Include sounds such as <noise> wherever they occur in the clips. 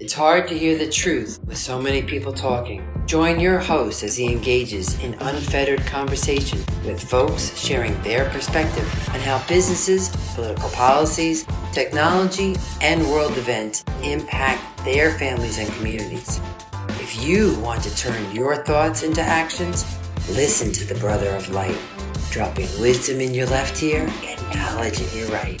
It's hard to hear the truth with so many people talking. Join your host as he engages in unfettered conversation with folks sharing their perspective on how businesses, political policies, technology, and world events impact their families and communities. If you want to turn your thoughts into actions, listen to the Brother of Light, dropping wisdom in your left ear and knowledge in your right.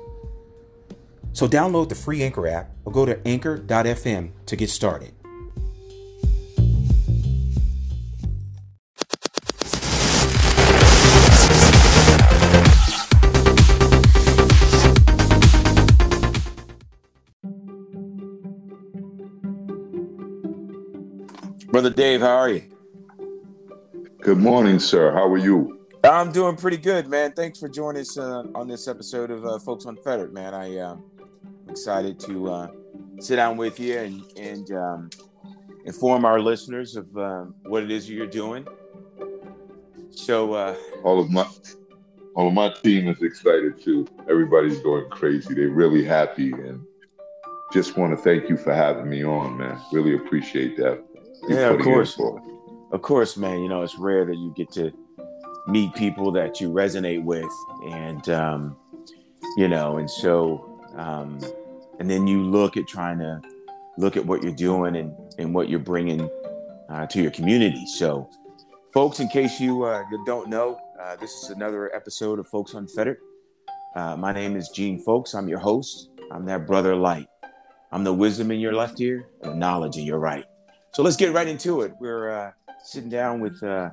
So download the free Anchor app or go to anchor.fm to get started. Brother Dave, how are you? Good morning, sir. How are you? I'm doing pretty good, man. Thanks for joining us uh, on this episode of uh, Folks Unfettered, man. I uh, excited to uh, sit down with you and, and um, inform our listeners of um, what it is you're doing. So, uh, all of my all of my team is excited too. Everybody's going crazy. They're really happy, and just want to thank you for having me on, man. Really appreciate that. yeah, of course, of course, man. You know, it's rare that you get to meet people that you resonate with, and um, you know, and so um, and then you look at trying to look at what you're doing and, and what you're bringing uh, to your community. So, folks, in case you, uh, don't know, uh, this is another episode of Folks Unfettered. Uh, my name is Gene Folks. I'm your host. I'm that brother light. I'm the wisdom in your left ear the knowledge in your right. So let's get right into it. We're uh, sitting down with uh,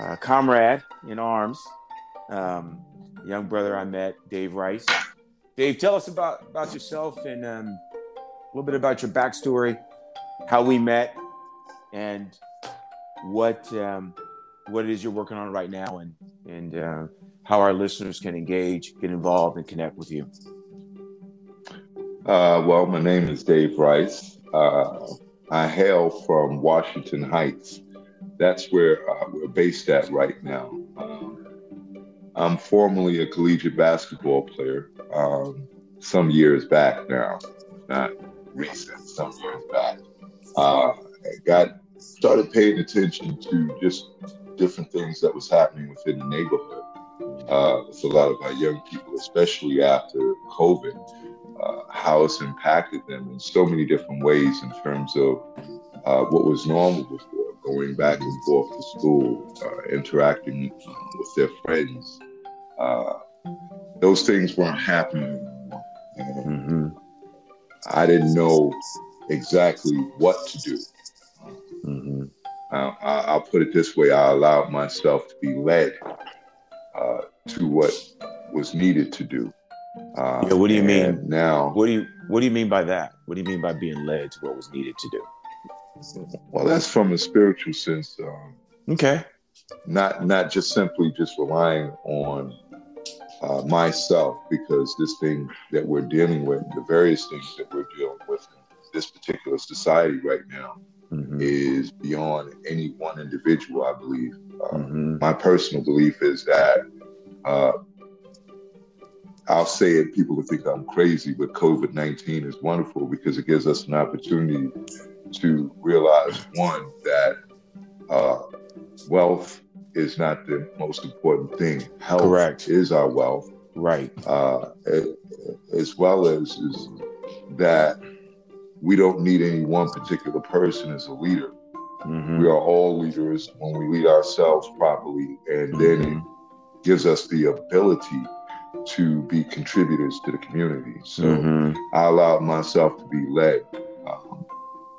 a comrade in arms, um, young brother I met, Dave Rice. Dave, tell us about about yourself and um, a little bit about your backstory, how we met, and what um, what it is you're working on right now, and and uh, how our listeners can engage, get involved, and connect with you. Uh, well, my name is Dave Rice. Uh, I hail from Washington Heights. That's where uh, we're based at right now. Um, I'm formerly a collegiate basketball player um, some years back now, not recent, some years back. Uh, got started paying attention to just different things that was happening within the neighborhood. Uh, with a lot of our young people, especially after COVID, uh, how it's impacted them in so many different ways in terms of uh, what was normal before, going back and forth to school, uh, interacting uh, with their friends, uh, those things weren't happening anymore. Mm-hmm. I didn't know exactly what to do. Mm-hmm. Uh, I, will put it this way: I allowed myself to be led uh, to what was needed to do. Uh, yeah, what do you mean now? What do you What do you mean by that? What do you mean by being led to what was needed to do? Well, that's from a spiritual sense. Um, okay. Not not just simply just relying on uh, myself because this thing that we're dealing with, the various things that we're dealing with in this particular society right now, mm-hmm. is beyond any one individual, I believe. Uh, mm-hmm. My personal belief is that uh, I'll say it, people will think I'm crazy, but COVID 19 is wonderful because it gives us an opportunity to realize one, that uh, wealth is not the most important thing. Health Correct. is our wealth. Right. Uh, as well as is that we don't need any one particular person as a leader. Mm-hmm. We are all leaders when we lead ourselves properly, and mm-hmm. then it mm-hmm. gives us the ability to be contributors to the community. So mm-hmm. I allowed myself to be led um,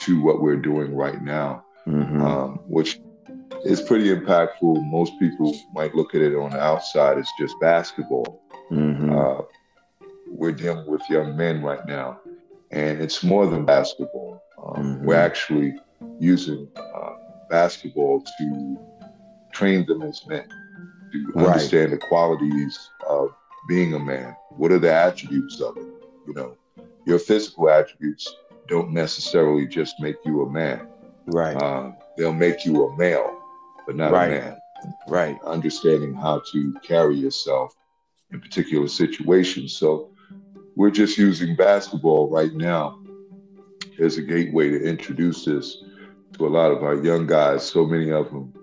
to what we're doing right now, mm-hmm. um, which is pretty impactful. Most people might look at it on the outside as just basketball. Mm-hmm. Uh, we're dealing with young men right now, and it's more than basketball. Um. We're actually using uh, basketball to train them as men, to Right. understand the qualities of being a man. What are the attributes of it? You know, your physical attributes don't necessarily just make you a man. right, Uh, they'll make you a male, but not Right. a man right, understanding how to carry yourself in particular situations. So we're just using basketball right now as a gateway to introduce this to a lot of our young guys. So many of them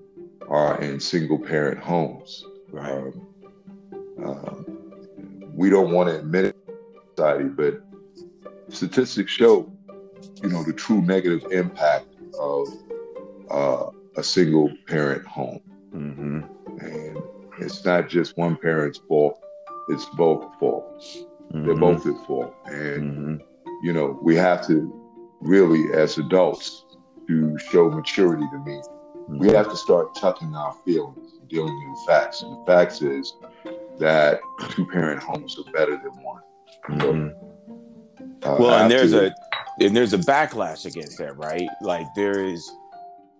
are in single parent homes. right, Um, uh, we don't want to admit it society, but statistics show, you know, the true negative impact of uh, a single parent home mm-hmm. and it's not just one parent's fault it's both fault they're Mhm. both at fault and Mhm. you know we have to really as adults to show maturity to me we have to start tucking our feelings and dealing in facts and the facts is that two parent homes are better than one. Mhm. Uh, well and there's after- a and there's a backlash against that right? Like there is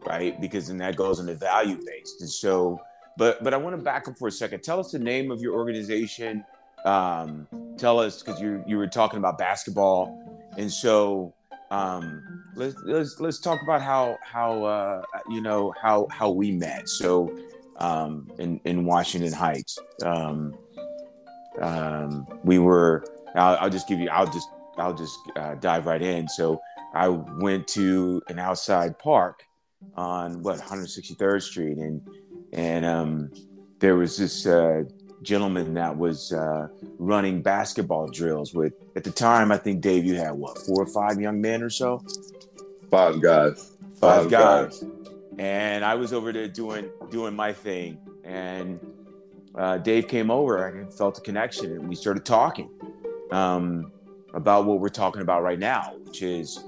right? Because then that goes into value based. And so but but i want to back up for a second. Tell us the name of your organization. Um tell us because you you were talking about basketball. And so um let's let's let's talk about how how uh you know how how we met. So um in in washington heights. Um um we were I'll, I'll just give you i'll just I'll just uh, dive right in. So I went to an outside park on what 163rd Street, and and um, there was this uh, gentleman that was uh, running basketball drills with. At the time, I think Dave, you had what four or five young men or so, five guys. Five guys, and I was over there doing doing my thing, and uh, Dave came over. I felt a connection, and we started talking. Um, about what we're talking about right now, which is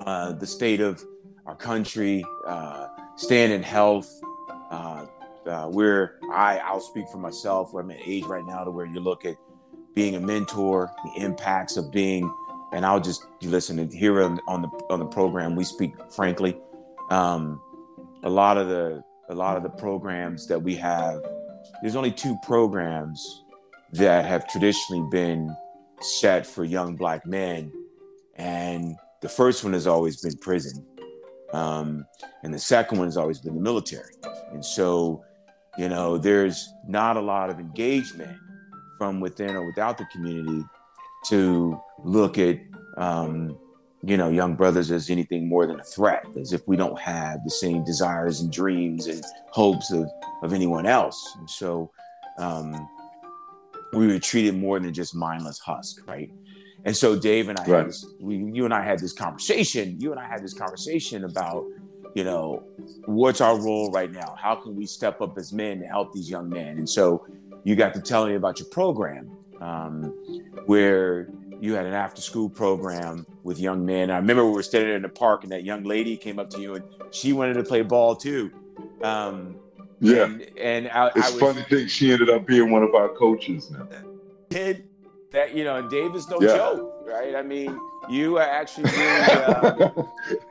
uh, the state of our country, uh, staying in health. Uh, uh, we're I I'll speak for myself. Where I'm at age right now to where you look at being a mentor, the impacts of being, and I'll just listen and here on, on the on the program we speak frankly. Um, a lot of the a lot of the programs that we have, there's only two programs that have traditionally been set for young black men. And the first one has always been prison. Um, and the second one has always been the military. And so you know there's not a lot of engagement from within or without the community to look at um, you know young brothers as anything more than a threat as if we don't have the same desires and dreams and hopes of, of anyone else and so um, we were treated more than just mindless husk, right? And so Dave and I Right. had this, we, you and I had this conversation. You and I had this conversation about, you know, what's our role right now? How can we step up as men to help these young men? And so you got to tell me about your program, um, where you had an after-school program with young men. I remember we were standing in the park, and that young lady came up to you, and she wanted to play ball too. Um, yeah and, and I, it's I was, funny thing she ended up being one of our coaches now kid that you know and Dave is no Yeah. joke, right? I mean, you are actually really, uh,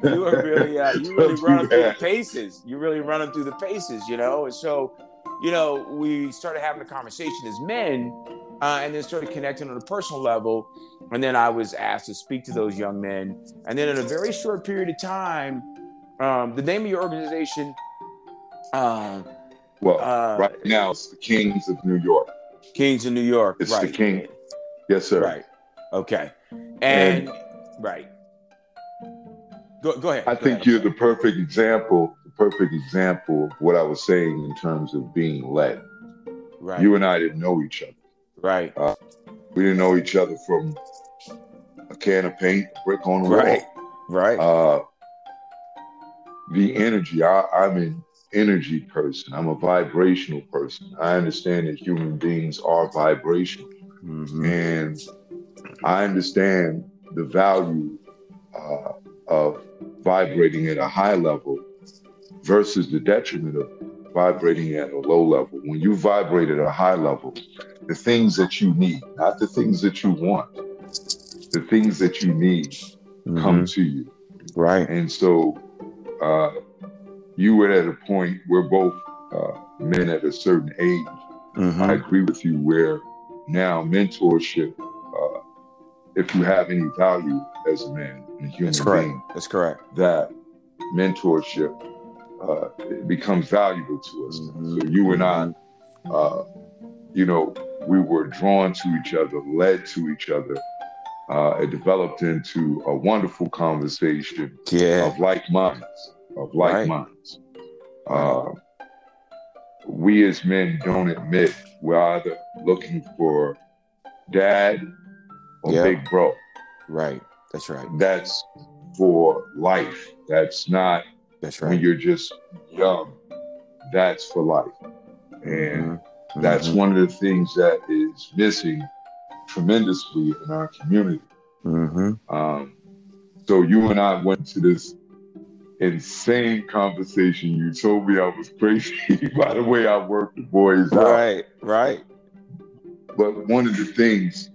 you are really, uh, you <laughs> really run them through the paces. You really run them through the paces, you know. And so, you know, we started having a conversation as men, uh, and then started connecting on a personal level. And then I was asked to speak to those young men, and then in a very short period of time, um, the name of your organization. Uh, well uh, right now it's the kings of new york Kings of New York, It's the? King. yes sir Right. Okay. And, right. Go, go ahead. I Go think ahead. you're the perfect example, the perfect example of what I was saying in terms of being led. right. You and I didn't know each other. Right. We didn't know each other from a can of paint, brick on the Right. Right. wall. Uh, the energy, I, I'm an energy person. I'm a vibrational person. I understand that human beings are vibrational. Mhm. and I understand the value uh, of vibrating at a high level versus the detriment of vibrating at a low level. When you vibrate at a high level, the things that you need, not the things that you want, the things that you need mm-hmm. come to you. Right. And so uh, you were at a point where both uh, men at a certain age, mm-hmm. I agree with you, where now mentorship, uh, if you have any value as a man and a human That's correct. being, That's correct. That mentorship uh, it becomes valuable to us. Mm-hmm. So you and I, mm-hmm. uh, you know, we were drawn to each other, led to each other. Uh, it developed into a wonderful conversation yeah. of like minds, of like right. minds. Uh, we as men don't admit we're either looking for dad or yeah. big bro. Right. That's right. That's for life. That's not that's right. when you're just young. That's for life. And mm-hmm. that's mm-hmm. one of the things that is missing tremendously in our community. Mm-hmm. Um, so you and I went to this insane conversation. You told me I was crazy <laughs> by the way I worked the boys out. Right, right. But one of the things,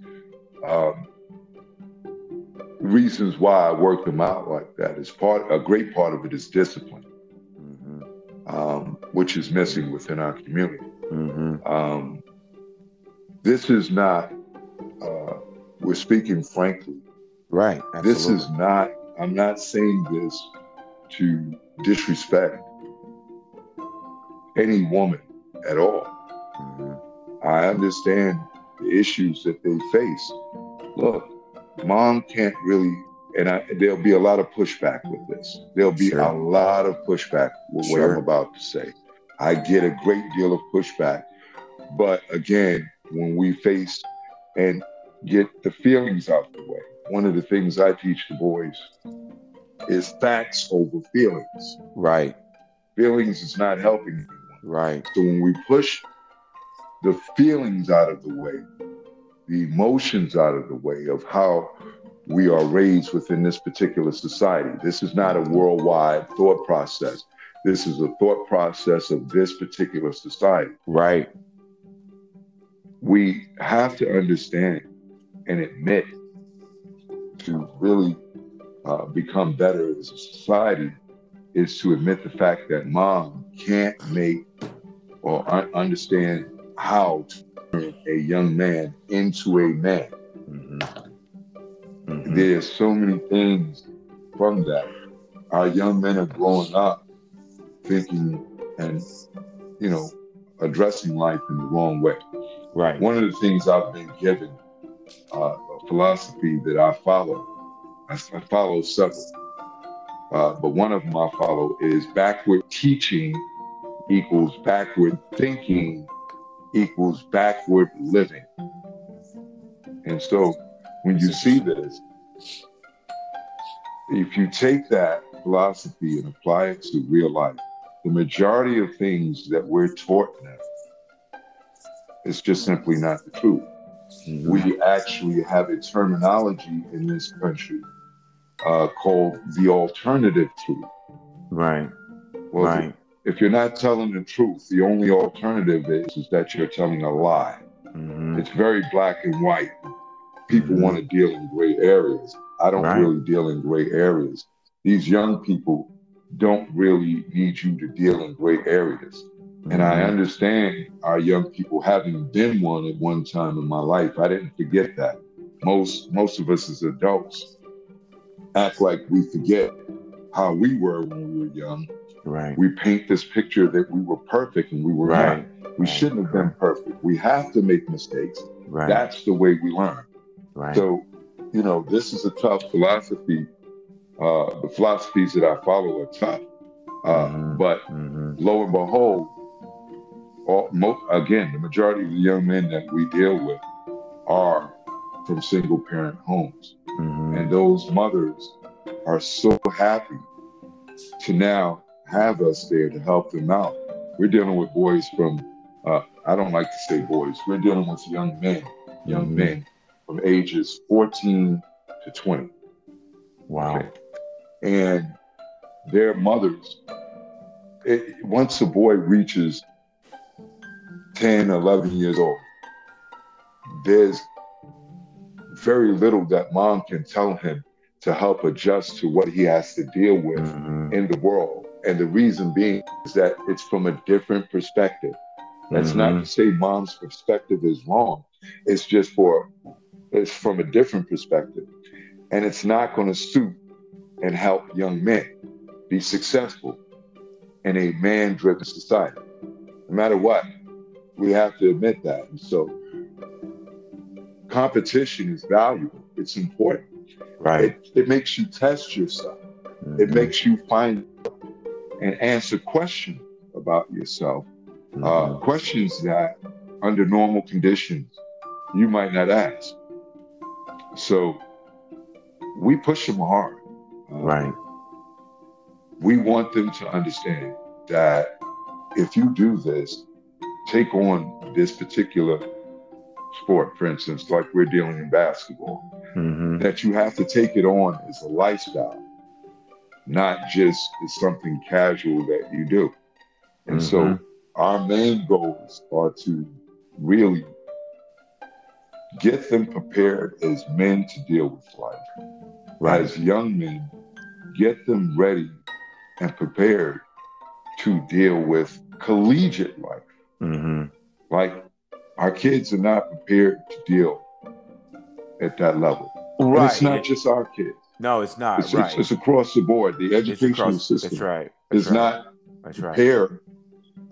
um, reasons why I work them out like that is part. A great part of it is discipline, mm-hmm. um, which is missing within our community. Mm-hmm. Um, this is not. Uh, we're speaking frankly. Right. Absolutely. This is not. I'm not saying this to disrespect any woman at all. Mm-hmm. I understand the issues that they face. Look, mom can't really, and I, there'll be a lot of pushback with this. There'll be sure. a lot of pushback with sure. what I'm about to say. I get a great deal of pushback. But again, when we face and get the feelings out of the way, one of the things I teach the boys is facts over feelings. Right. Feelings is not helping anyone. Right. So when we push the feelings out of the way, the emotions out of the way of how we are raised within this particular society. This is not a worldwide thought process. This is a thought process of this particular society. Right. We have to understand and admit to really uh, become better as a society is to admit the fact that mom can't make or un- understand how to a young man into a man. Mm-hmm. Mm-hmm. There's so many things from that. Our young men are growing up thinking and, you know, addressing life in the wrong way. Right. One of the things I've been given, uh, a philosophy that I follow, I, I follow several, uh, but one of them I follow is backward teaching equals backward thinking equals backward living. And so when you see this, if you take that philosophy and apply it to real life, the majority of things that we're taught now is just simply not the truth. Mm-hmm. We actually have a terminology in this country uh, called the alternative truth. Right. Well, right if you're not telling the truth, the only alternative is, is that you're telling a lie. Mm-hmm. It's very black and white. People mm-hmm. want to deal in gray areas. I don't right. really deal in gray areas. These young people don't really need you to deal in gray areas. Mm-hmm. And I mm-hmm. understand our young people having been one at one time in my life. I didn't forget that. Most most of us as adults act like we forget how we were when we were young Right. We paint this picture that we were perfect and we were right. not. We right. shouldn't have been perfect. We have to make mistakes. Right. That's the way we learn. Right. So, you know, this is a tough philosophy. Uh, the philosophies that I follow are tough. Uh, mm-hmm. But mm-hmm. lo and behold, all, mo- again, the majority of the young men that we deal with are from single parent homes. Mm-hmm. And those mothers are so happy to now have us there to help them out. We're dealing with boys from, uh, I don't like to say boys, we're dealing with young men, young mm-hmm. men from ages 14 to 20. Wow. Okay? And their mothers it, once a boy reaches 10, 11 years old, there's very little that mom can tell him to help adjust to what he has to deal with Mhm. in the world. And the reason being is that it's from a different perspective. That's not Mhm. to say mom's perspective is wrong. It's just for it's from a different perspective. And it's not going to suit and help young men be successful in a man driven society. No matter what, we have to admit that. And so competition is valuable. It's important. Right. It, it makes you test yourself. It Mhm. makes you find and answer questions about yourself uh, Mhm. questions that under normal conditions you might not ask. So we push them hard. Uh, Right. We want them to understand that if you do this, take on this particular sport, for instance, like we're dealing in basketball, Mhm. that you have to take it on as a lifestyle, not just something casual that you do. And so Mhm. our main goals are to really get them prepared as men to deal with life. Right. As young men, get them ready and prepared to deal with collegiate life. Mhm. Like our kids are not prepared to deal at that level. And Right. it's not just our kids. No, it's not. It's, right. it's, it's across the board. The educational across- system That's right. That's does right. not That's right. prepare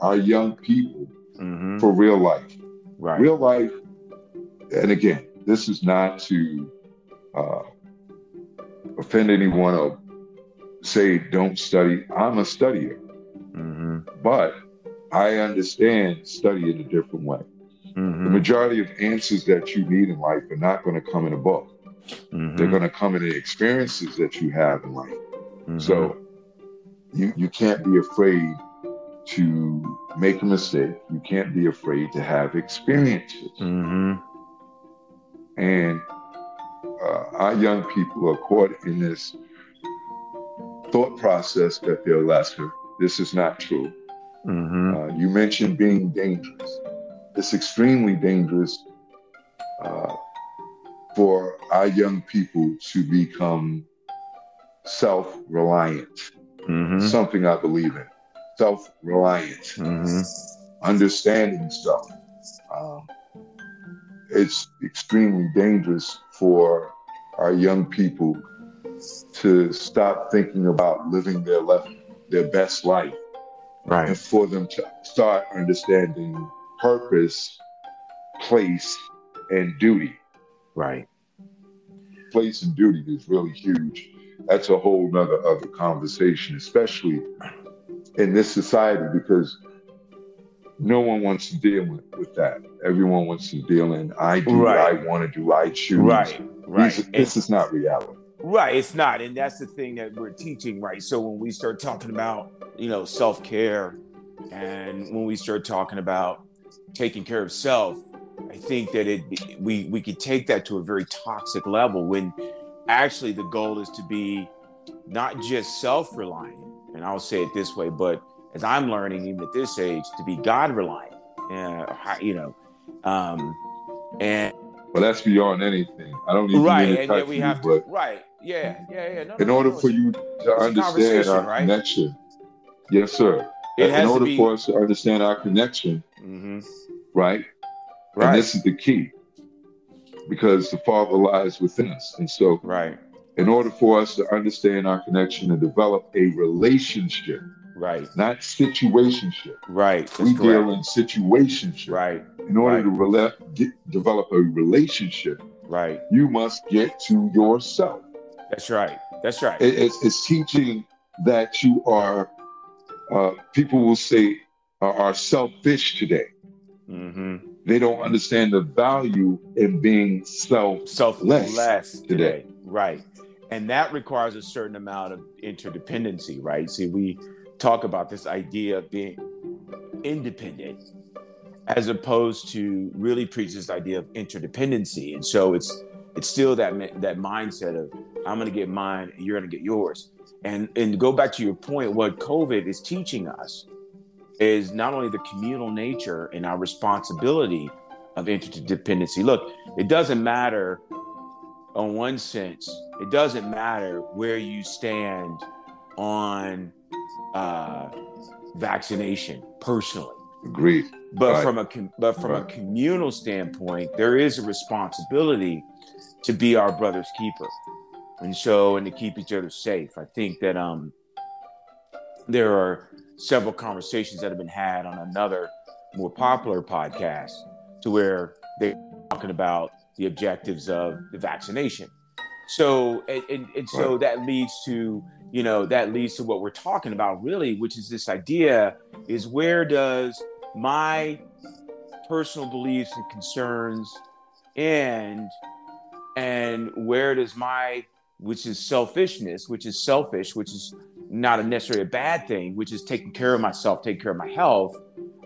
our young people Mhm. for real life. Right. Real life, and again, this is not to uh, offend anyone or say don't study. I'm a studier, Mhm. but I understand study in a different way. The Mhm. majority of answers that you need in life are not going to come in a book. Mhm. They're going to come in the experiences that you have in life. Mhm. So you you can't be afraid to make a mistake. You can't be afraid to have experiences. Mhm. And uh, our young people are caught in this thought process that they're lesser. This is not true. Mhm. Uh, you mentioned being dangerous. It's extremely dangerous uh, for our young people to become self reliant, Mhm. something I believe in. Self reliant, Mhm. understanding stuff. Um, it's extremely dangerous for our young people to stop thinking about living their left, their best life and for them to start understanding purpose, place, and duty. Right. Place and duty is really huge. That's a whole nother other conversation, especially in this society, because no one wants to deal with, with that. Everyone wants to deal in I do, Right. I want to do, I choose. Right. Right. These- this is not reality. Right, it's not, and that's the thing that we're teaching, right? So when we start talking about, you know, self care, and when we start talking about taking care of self, I think that it we we could take that to a very toxic level when actually the goal is to be not just self reliant, and I'll say it this way, but as I'm learning even at this age, to be God reliant, uh, you know, um, and But that's beyond anything. I don't even right, to and touch we you, have to, right, yeah, yeah, yeah. No, in no, order no, for you to understand our right? connection, yes, sir. It in has to order be- for us to understand our connection, Mhm. right? Right. And this is the key because the Father lies within us. And so, Right, in order for us to understand our connection and develop a relationship, right, not situationship, right. That's we deal in situationship. Right, In order Right. to rela- get, develop a relationship, right. you must get to yourself. That's right. That's right. It- it's, it's teaching that you are, uh, people will say, are, are selfish today. hmm They don't understand the value in being self. Selfless Less today. today. Right. And that requires a certain amount of interdependency, right? See, we talk about this idea of being independent as opposed to really preach this idea of interdependency. And so it's it's still that that mindset of I'm going to get mine, and you're going to get yours. And and go back to your point, what COVID is teaching us is not only the communal nature and our responsibility of interdependency. Look, it doesn't matter on one sense, it doesn't matter where you stand on uh, vaccination personally. Agreed. But right. from a but from right. a communal standpoint, there is a responsibility to be our brother's keeper, and so and to keep each other safe. I think that um there are several conversations that have been had on another more popular podcast to where they're talking about the objectives of the vaccination. So and, and, and so right. that leads to you know that leads to what we're talking about really, which is this idea is where does my personal beliefs and concerns end and where does my which is selfishness which is selfish which is not necessarily a bad thing which is taking care of myself taking care of my health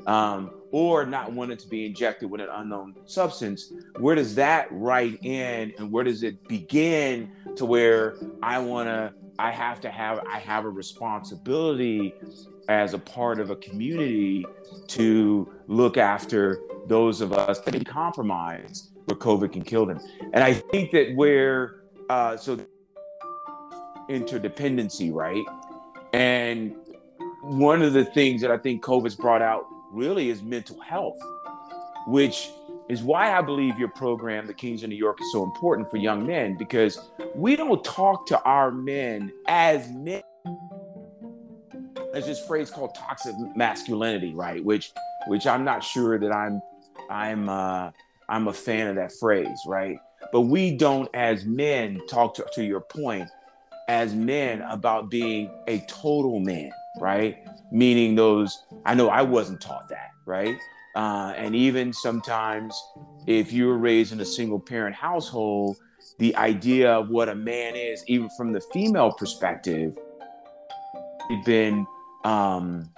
um, or not wanting to be injected with an unknown substance, where does that right in and where does it begin to where I want to, I have to have, I have a responsibility as a part of a community to look after those of us that be compromised where COVID can kill them. And I think that where, uh, so interdependency, right? And one of the things that I think COVID's brought out really is mental health, which is why I believe your program, The Kings of New York, is so important for young men because we don't talk to our men as men. There's this phrase called toxic masculinity, right? Which, which I'm not sure that I'm, I'm, uh, I'm a fan of that phrase, right? But we don't, as men, talk to, to your point, as men about being a total man, right? meaning those i know i wasn't taught that right uh, and even sometimes if you were raised in a single parent household the idea of what a man is even from the female perspective it's been um,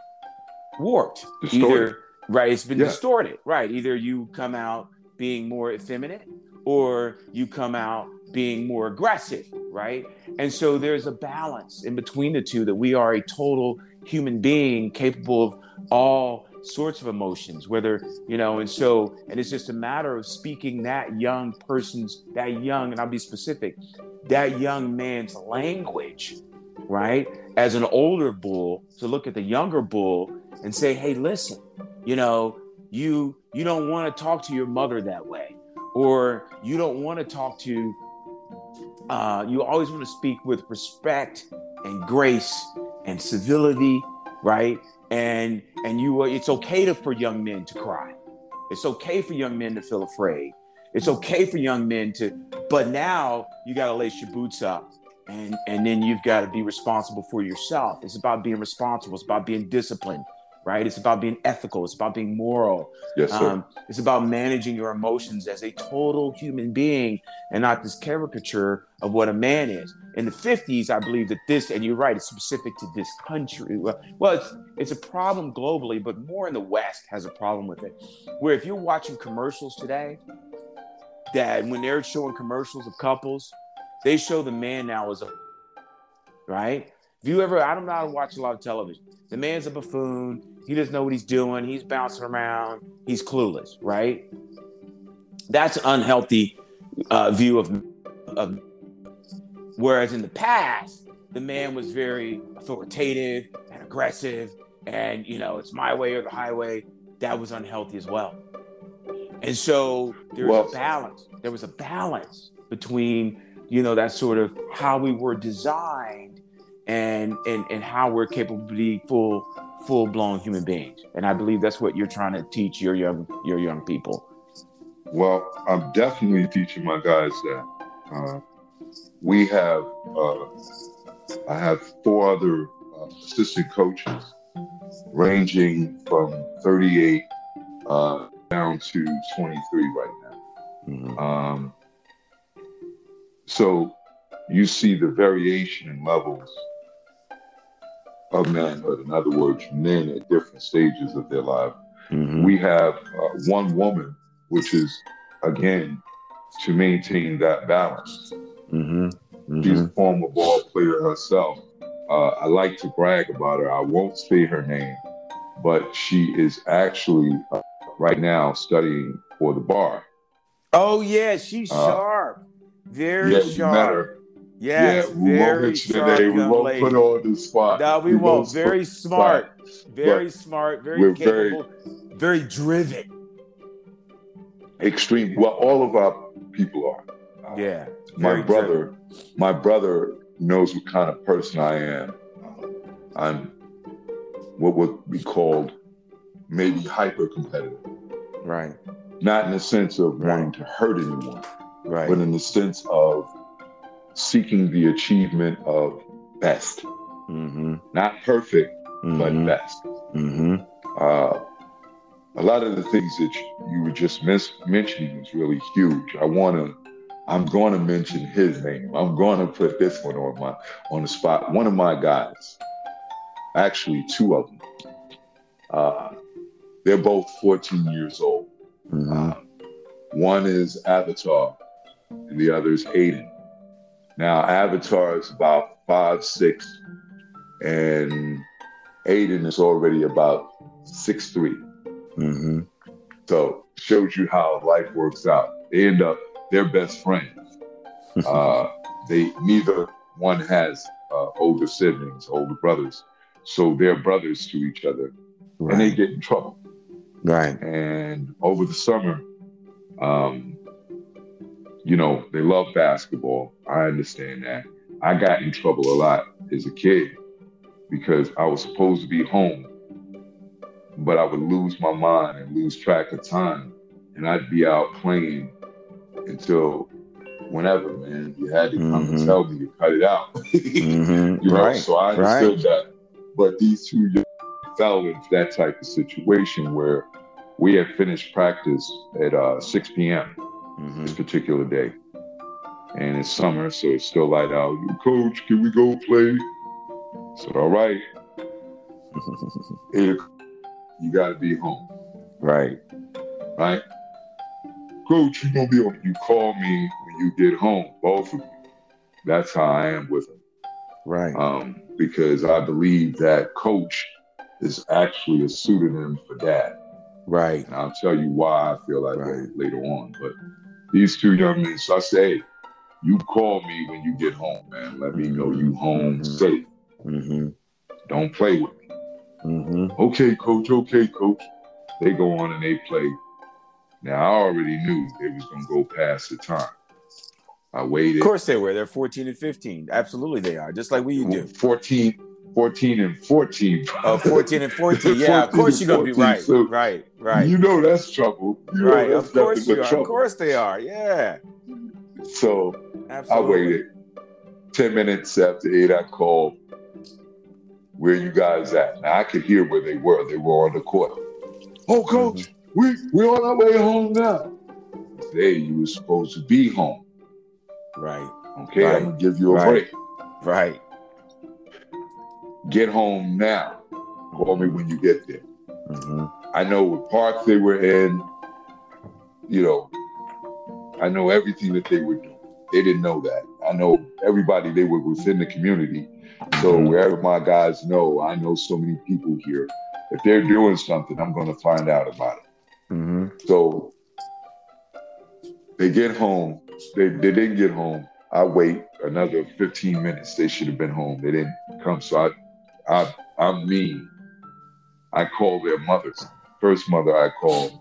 warped distorted. either right it's been yeah. distorted right either you come out being more effeminate or you come out being more aggressive right? And so there's a balance in between the two that we are a total human being capable of all sorts of emotions whether you know and so and it's just a matter of speaking that young person's that young and i'll be specific that young man's language right as an older bull to look at the younger bull and say hey listen you know you you don't want to talk to your mother that way or you don't want to talk to uh, you always want to speak with respect and grace and civility, right? And and you it's okay to, for young men to cry. It's okay for young men to feel afraid. It's okay for young men to, but now you got to lace your boots up and and then you've got to be responsible for yourself. It's about being responsible. It's about being disciplined right? It's about being ethical. It's about being moral. Yes, sir. Um, it's about managing your emotions as a total human being and not this caricature of what a man is. In the 50s, I believe that this, and you're right, it's specific to this country. Well, it's, it's a problem globally, but more in the West has a problem with it. Where if you're watching commercials today, that when they're showing commercials of couples, they show the man now as a, right? If you ever, I don't know watch a lot of television. The man's a buffoon. He doesn't know what he's doing. He's bouncing around. He's clueless, right? That's an unhealthy uh, view of, of. Whereas in the past, the man was very authoritative and aggressive, and you know, it's my way or the highway. That was unhealthy as well. And so there was well, a balance. There was a balance between, you know, that sort of how we were designed and and and how we're capable to be full full blown human beings. And I believe that's what you're trying to teach your young your young people. Well, I'm definitely teaching my guys that. Uh, we have uh, I have four other uh, assistant coaches, ranging from 38 uh, down to 23 right now. Mm-hmm. Um, so you see the variation in levels of manhood. In other words, men at different stages of their life. Mm-hmm. We have uh, one woman, which is again to maintain that balance. Mm-hmm. Mm-hmm. She's a former ball player herself. Uh, I like to brag about her. I won't say her name, but she is actually uh, right now studying for the bar. Oh yeah, she's uh, sharp, very yeah, sharp. Yes, yeah, we very won't sharp We won't lady. put on the spot. No, we, we won't. Very smart, very smart, very capable, very, very driven. Extreme. Well, all of our people are. Uh, yeah. My brother, driven. my brother knows what kind of person I am. I'm what would be called maybe hyper competitive. Right. Not in the sense of right. wanting to hurt anyone, right. but in the sense of seeking the achievement of best. Mm-hmm. Not perfect, mm-hmm. but best. Mm-hmm. Uh, a lot of the things that you were just mis- mentioning is really huge. I want to, I'm going to mention his name. I'm going to put this one on my on the spot. One of my guys, actually two of them. Uh, they're both 14 years old. Mm-hmm. Uh, one is Avatar, and the other is Aiden. Now, Avatar is about five, six, and Aiden is already about six, three. Mm-hmm. So shows you how life works out. They end up they're best friends. <laughs> uh, they neither one has uh, older siblings, older brothers, so they're brothers to each other, right. and they get in trouble. Right. And over the summer, um, you know, they love basketball. I understand that. I got in trouble a lot as a kid because I was supposed to be home, but I would lose my mind and lose track of time. And I'd be out playing until whenever, man. You had to come mm-hmm. and tell me to cut it out. mm-hmm. <laughs> You know, right. so I understood right. that. But these two fell into that type of situation where we had finished practice at uh, 6 p.m mm-hmm. this particular day. And it's summer, so it's still light out. Coach, can we go play? I said, all right. <laughs> Eight o'clock, you got to be home. Right. Right? Coach, you're gonna be home. You call me when you get home, both of you. That's how I am with him. Right. Um, because I believe that coach is actually a pseudonym for dad. Right. And I'll tell you why I feel like right. that later on. But these two young men, so I say, you call me when you get home, man. Let me know you home mm-hmm. safe. Mm-hmm. Don't play with me. Mm-hmm. Okay, coach. Okay, coach. They go on and they play. Now I already knew they was gonna go past the time. I waited. Of course they were. They're 14 and 15. Absolutely they are. Just like we do. 14, 14 and 14. Oh, 14 and 14. Yeah, <laughs> 14 of course you're going to be right. So right, right. You know that's trouble. You right, of course you are. Trouble. Of course they are. Yeah. So Absolutely. I waited 10 minutes after 8. I called, where you guys at? Now I could hear where they were. They were on the court. Oh, coach, mm-hmm. we, we're on our way home now. Today you were supposed to be home. Right. Okay, right. I'm going to give you a right. break. Right. Get home now. Call me when you get there. Mm-hmm. I know what parks they were in. You know, I know everything that they were doing. They didn't know that. I know everybody, they were within the community. So mm-hmm. wherever my guys know, I know so many people here. If they're doing something, I'm going to find out about it. Mm-hmm. So they get home. They, they didn't get home. I wait another 15 minutes. They should have been home. They didn't come. So I I, I'm mean. I call their mothers. First mother I called,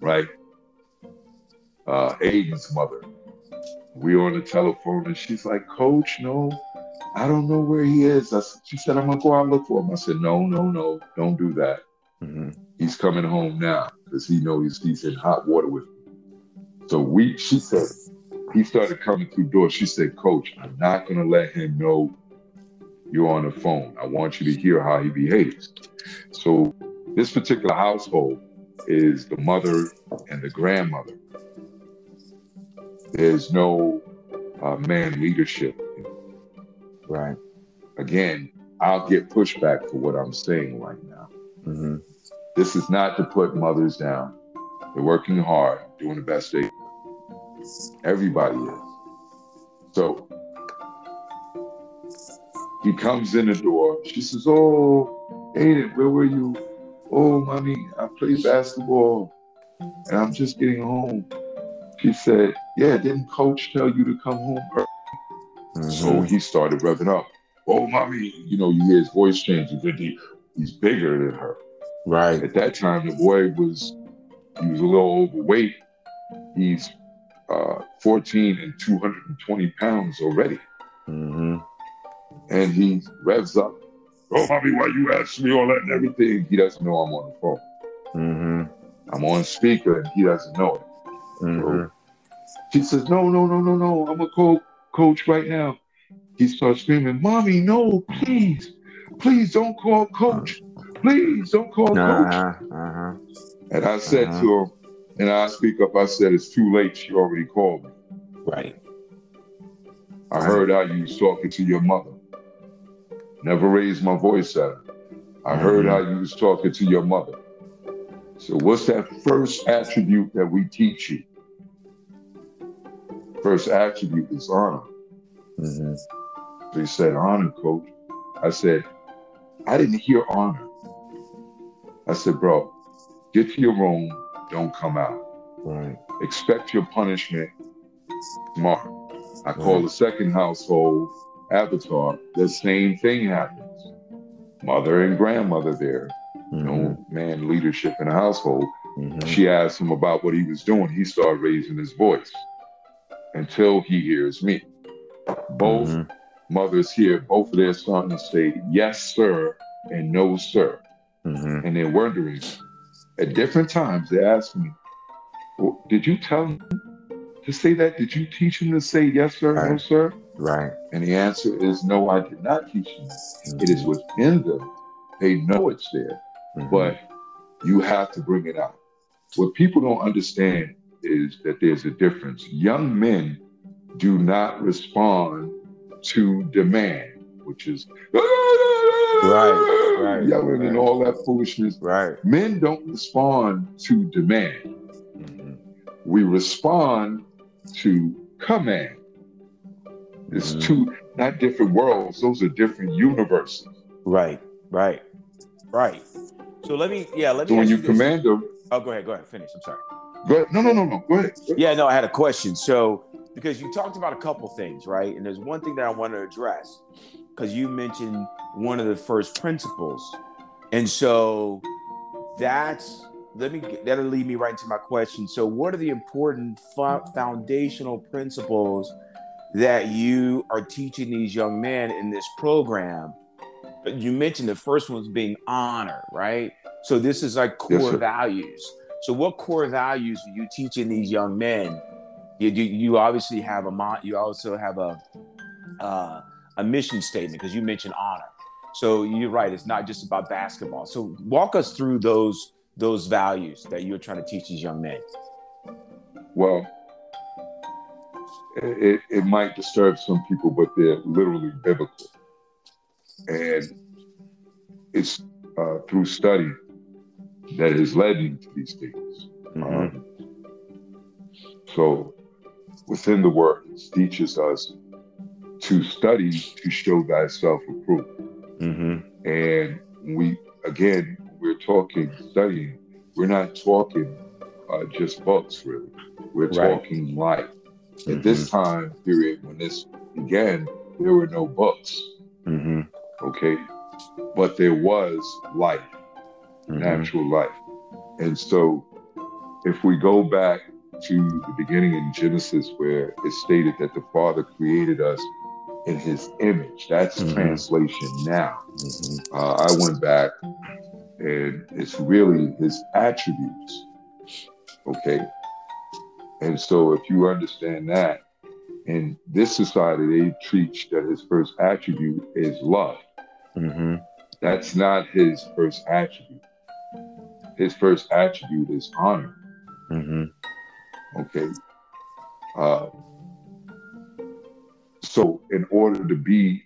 right? Uh, Aiden's mother. We were on the telephone and she's like, Coach, no, I don't know where he is. I, she said, I'm gonna go out and look for him. I said, No, no, no, don't do that. Mm-hmm. He's coming home now because he knows he's in hot water with me. So we, she said, he started coming through doors. She said, Coach, I'm not gonna let him know you're on the phone. I want you to hear how he behaves. So this particular household is the mother and the grandmother. There's no uh, man leadership. Right. Again, I'll get pushback for what I'm saying right now. Mm-hmm. This is not to put mothers down. They're working hard, doing the best they. Can. Everybody is. So He comes in the door. She says, Oh, Aiden, where were you? Oh, mommy, I played basketball and I'm just getting home. She said, Yeah, didn't coach tell you to come home early? Mm-hmm. So he started revving up. Oh, mommy, you know, you hear his voice changing. He, he's bigger than her. Right. At that time, the boy was, he was a little overweight. He's uh, 14 and 220 pounds already. Mm-hmm. And he revs up. Oh, mommy, why you ask me all that and everything? He doesn't know I'm on the phone. Mm-hmm. I'm on speaker and he doesn't know it. Mm-hmm. So she says, No, no, no, no, no. I'm to call coach right now. He starts screaming, Mommy, no, please. Please don't call coach. Please don't call uh-huh, coach. Uh-huh. And I said uh-huh. to him, and I speak up, I said, It's too late. She already called me. Right. I heard how you was talking to your mother. Never raised my voice at her. I heard how you was talking to your mother. So what's that first attribute that we teach you? First attribute is honor. Mm-hmm. So he said, honor, coach. I said, I didn't hear honor. I said, bro, get to your room, don't come out. Right. Expect your punishment tomorrow. I call the second household Avatar. The same thing happens. Mother and grandmother there. Mm-hmm. No man leadership in the household. Mm-hmm. She asked him about what he was doing. He started raising his voice until he hears me. Both mm-hmm. mothers here, both of their sons say, Yes, sir, and No, sir. Mm-hmm. And they're wondering, at different times, they ask me, well, Did you tell him to say that? Did you teach him to say yes, sir, right. no, sir? Right. And the answer is no, I did not teach them. Mm-hmm. It is within them. They know it's there, mm-hmm. but you have to bring it out. What people don't understand is that there's a difference. Young men do not respond to demand, which is right, right, yelling right. and all that foolishness. Right. Men don't respond to demand. Mm-hmm. We respond to command. It's mm-hmm. two not different worlds; those are different universes. Right, right, right. So let me, yeah, let me. So when you, you command them, oh, go ahead, go ahead, finish. I'm sorry. Go ahead. No, no, no, no. Go ahead. Yeah, no, I had a question. So because you talked about a couple things, right? And there's one thing that I want to address because you mentioned one of the first principles, and so that's let me that'll lead me right into my question. So, what are the important foundational principles that you are teaching these young men in this program? But you mentioned the first one's being honor, right? So this is like core yes, values. So, what core values are you teaching these young men? You, you, you obviously have a you also have a uh, a mission statement because you mentioned honor. So you're right; it's not just about basketball. So walk us through those those values that you're trying to teach these young men. Well, it, it might disturb some people, but they're literally biblical, and it's uh, through study that has led me to these things. Mm-hmm. Um, so, within the word, it teaches us to study to show thyself approved. Mm-hmm. And we, again, we're talking studying. We're not talking uh, just books, really. We're right. talking life. Mm-hmm. At this time period, when this began, there were no books. Mm-hmm. Okay, but there was life mm-hmm. natural life. And so, if we go back to the beginning in Genesis, where it stated that the Father created us in His image, that's mm-hmm. translation now. Mm-hmm. Uh, I went back, and it's really His attributes. Okay. And so, if you understand that, in this society, they teach that his first attribute is love. Mm-hmm. That's not his first attribute his first attribute is honor. Mm-hmm. Okay. Uh, so, in order to be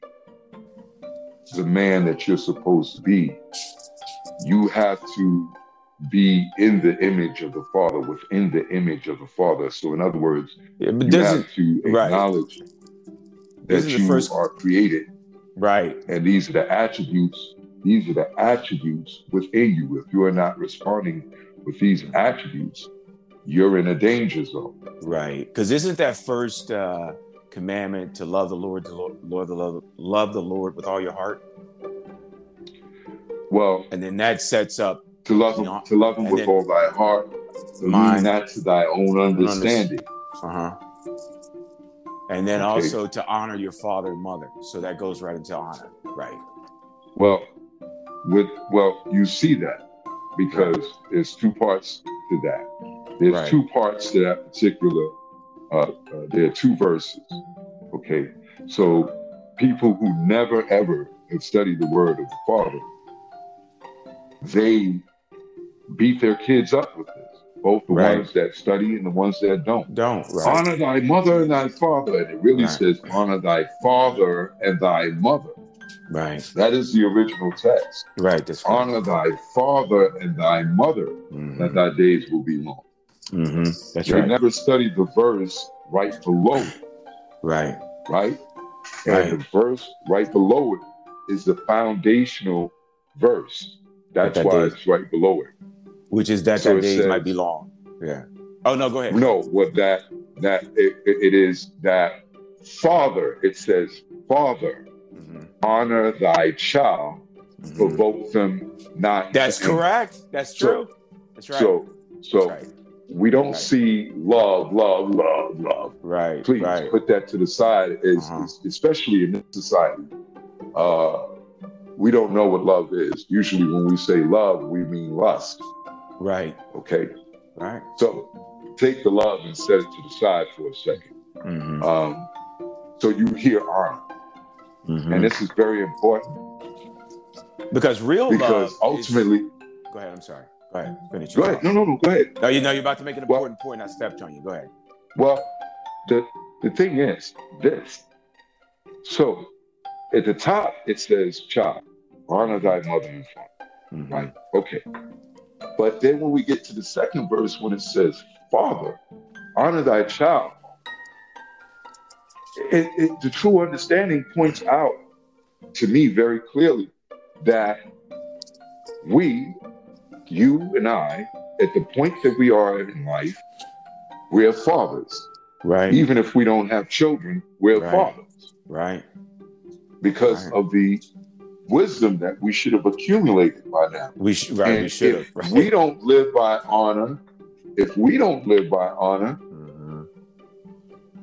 the man that you're supposed to be, you have to be in the image of the Father, within the image of the Father. So, in other words, yeah, you have to acknowledge right. that you first... are created Right. And these are the attributes. These are the attributes within you. If you are not responding with these attributes, you're in a danger zone. Right. Because isn't that first uh, commandment to love the Lord, the Lord, Lord the love, love the Lord with all your heart? Well, and then that sets up to love him, to love him with all thy heart, mind, not to thy own understanding. Uh huh. And then okay. also to honor your father and mother. So that goes right into honor, right? Well, with well, you see that because there's two parts to that. There's right. two parts to that particular. Uh, uh, there are two verses. Okay, so people who never ever have studied the word of the Father, they beat their kids up with this. Both the right. ones that study and the ones that don't. Don't. Right. Honor thy mother and thy father. And it really right. says, honor thy father and thy mother. Right. That is the original text. Right. That's honor thy father and thy mother, mm-hmm. that thy days will be long. Mm-hmm. That's they right. never studied the verse right below it. Right. Right. And right. the verse right below it is the foundational verse. That's that why it's right below it. Which is that so that days says, might be long. Yeah. Oh no, go ahead. No, what that that it, it is that father. It says father honor thy child, mm-hmm. provoke them not. That's correct. That's true. So, That's right. So, so right. we don't right. see love, love, love, love. Right. Please right. put that to the side. Is uh-huh. especially in this society, uh, we don't know what love is. Usually, when we say love, we mean lust. Right. Okay. Right. So take the love and set it to the side for a 2nd mm-hmm. um, so you hear honor. Mm-hmm. And this is very important. Because real because love ultimately is... Go ahead, I'm sorry. Go ahead. Finish. Go ahead. No, no, no, go ahead. No, you know you're about to make an important well, point. I stepped on you. Go ahead. Well, the the thing is this. So at the top it says child, honor thy mother and father. Mm-hmm. Right? Okay. But then when we get to the second verse, when it says, Father, honor thy child, it, it, the true understanding points out to me very clearly that we, you and I, at the point that we are in life, we're fathers. Right. Even if we don't have children, we're right. fathers. Right. Because right. of the wisdom that we should have accumulated by now. We should, right, and we should have. Right. We don't live by honor. If we don't live by honor,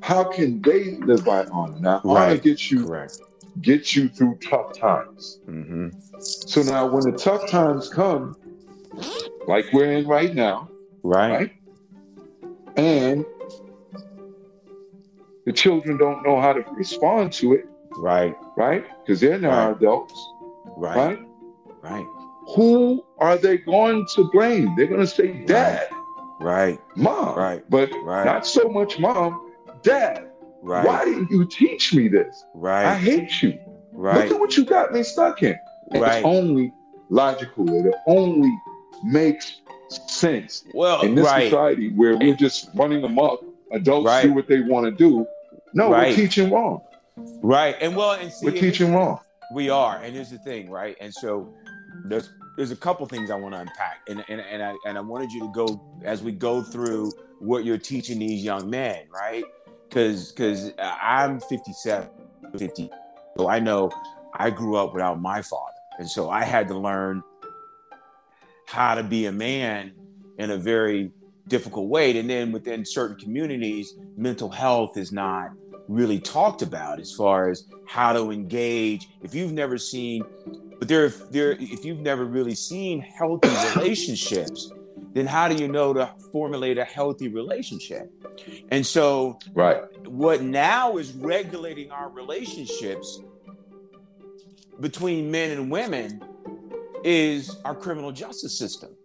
how can they live by honor? Now, right. honor gets you Correct. gets you through tough times. Mm-hmm. So now, when the tough times come, like we're in right now, right, right and the children don't know how to respond to it, right, right, because they're now right. adults, right, right, right. Who are they going to blame? They're going to say, "Dad." Right. Mom. Right. But right. not so much mom Dad, right. why didn't you teach me this? Right. I hate you. Right. Look at what you got me stuck in. right. It's only logical. It only makes sense. Well, in this right. society where we're just running amok, adults right. do what they want to do. No, right. we're teaching wrong. Right. And well, and see, we're teaching wrong. We are. And here's the thing, right? And so there's there's a couple things I want to unpack. And and, and I and I wanted you to go as we go through what you're teaching these young men, right? because because I'm 57, 50, so I know I grew up without my father, and so I had to learn how to be a man in a very difficult way. And then within certain communities, mental health is not really talked about as far as how to engage. If you've never seen, but there, there, if you've never really seen healthy <coughs> relationships, then how do you know to formulate a healthy relationship? And so, right, what now is regulating our relationships between men and women is our criminal justice system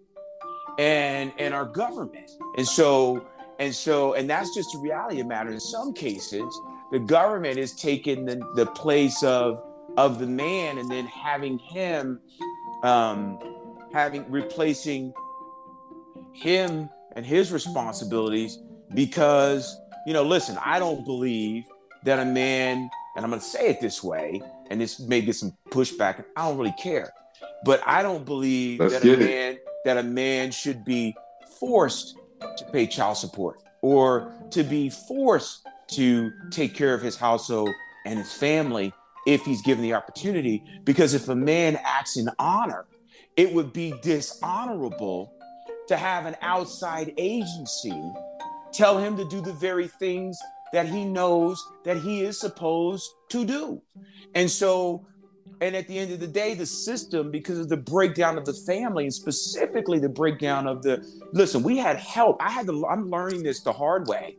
and and our government. And so and so and that's just the reality of matter. In some cases, the government is taking the, the place of of the man and then having him um having replacing him and his responsibilities because, you know, listen, I don't believe that a man, and I'm going to say it this way, and this may get some pushback. I don't really care, but I don't believe Let's that a get it. man that a man should be forced to pay child support or to be forced to take care of his household and his family if he's given the opportunity. Because if a man acts in honor, it would be dishonorable to have an outside agency tell him to do the very things that he knows that he is supposed to do. And so, and at the end of the day, the system, because of the breakdown of the family and specifically the breakdown of the listen, we had help. I had to, I'm learning this the hard way,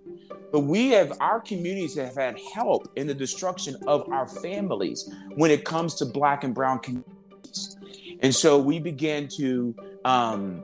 but we have, our communities have had help in the destruction of our families when it comes to Black and Brown communities. And so we began to, um,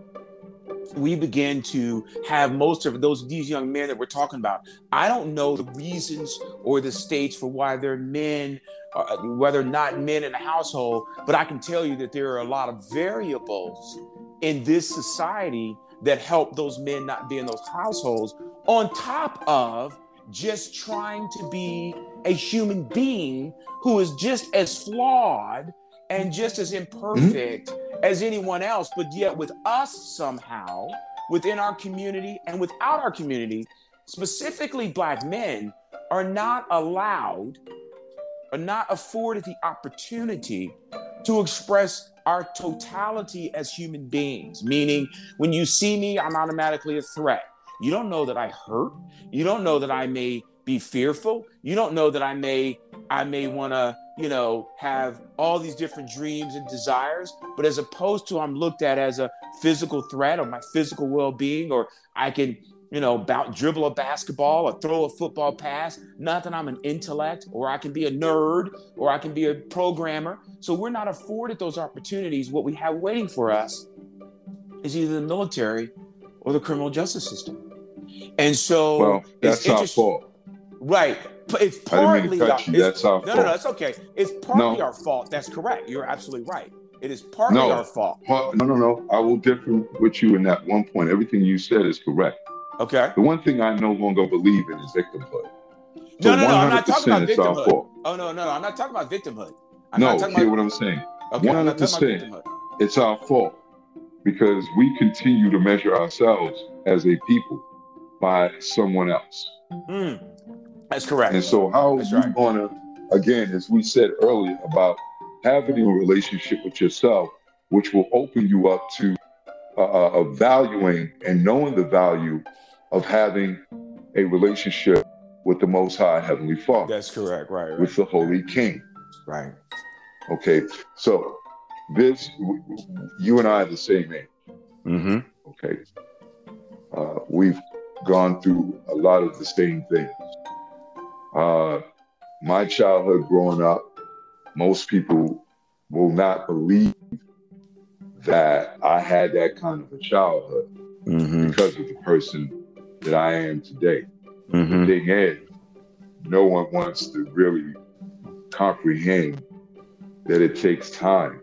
we began to have most of those these young men that we're talking about. I don't know the reasons or the states for why they're men, uh, whether not men in a household, but I can tell you that there are a lot of variables in this society that help those men not be in those households. On top of just trying to be a human being who is just as flawed and just as imperfect as anyone else, but yet with us somehow, within our community and without our community, specifically black men, are not allowed, are not afforded the opportunity to express our totality as human beings. Meaning, when you see me, I'm automatically a threat. You don't know that I hurt. You don't know that I may be fearful. You don't know that I may I may want to, you know, have all these different dreams and desires, but as opposed to I'm looked at as a physical threat or my physical well-being or I can, you know, about dribble a basketball or throw a football pass, not that I'm an intellect or I can be a nerd or I can be a programmer. So we're not afforded those opportunities. What we have waiting for us is either the military or the criminal justice system. And so Well, that's it's our fault. Right. It's I didn't mean partly our- it's- That's our no, fault. no, no, it's okay. It's partly No. our fault. That's correct. You're absolutely right. It is partly No. our fault. Part- No, no, no. I will differ with you in that one point. Everything you said is correct. Okay. The one thing I no longer believe in is victimhood. So No, no, no. I'm not talking about 100% it's our victimhood. Oh no, no, no. I'm not talking about victimhood. I'm No, not hear about. what I'm saying. Okay, I'm not 100%. about victimhood. It's our fault because we continue to measure ourselves as a people by someone else. Mm, that's correct. And so, how are you right. going to, again, as we said earlier, about having a relationship with yourself, which will open you up to uh, uh, valuing and knowing the value of having a relationship with the Most High Heavenly Father, That's correct. Right. Right. with the Holy King. right. Okay, so this, you and I are the same age. Mm-hmm. Okay, uh, we've gone through a lot of the same things. Uh, my childhood growing up, most people will not believe that I had that kind of a childhood Mm-hmm. because of the person that I am today. Mm-hmm. The thing is, no one wants to really comprehend that it takes time.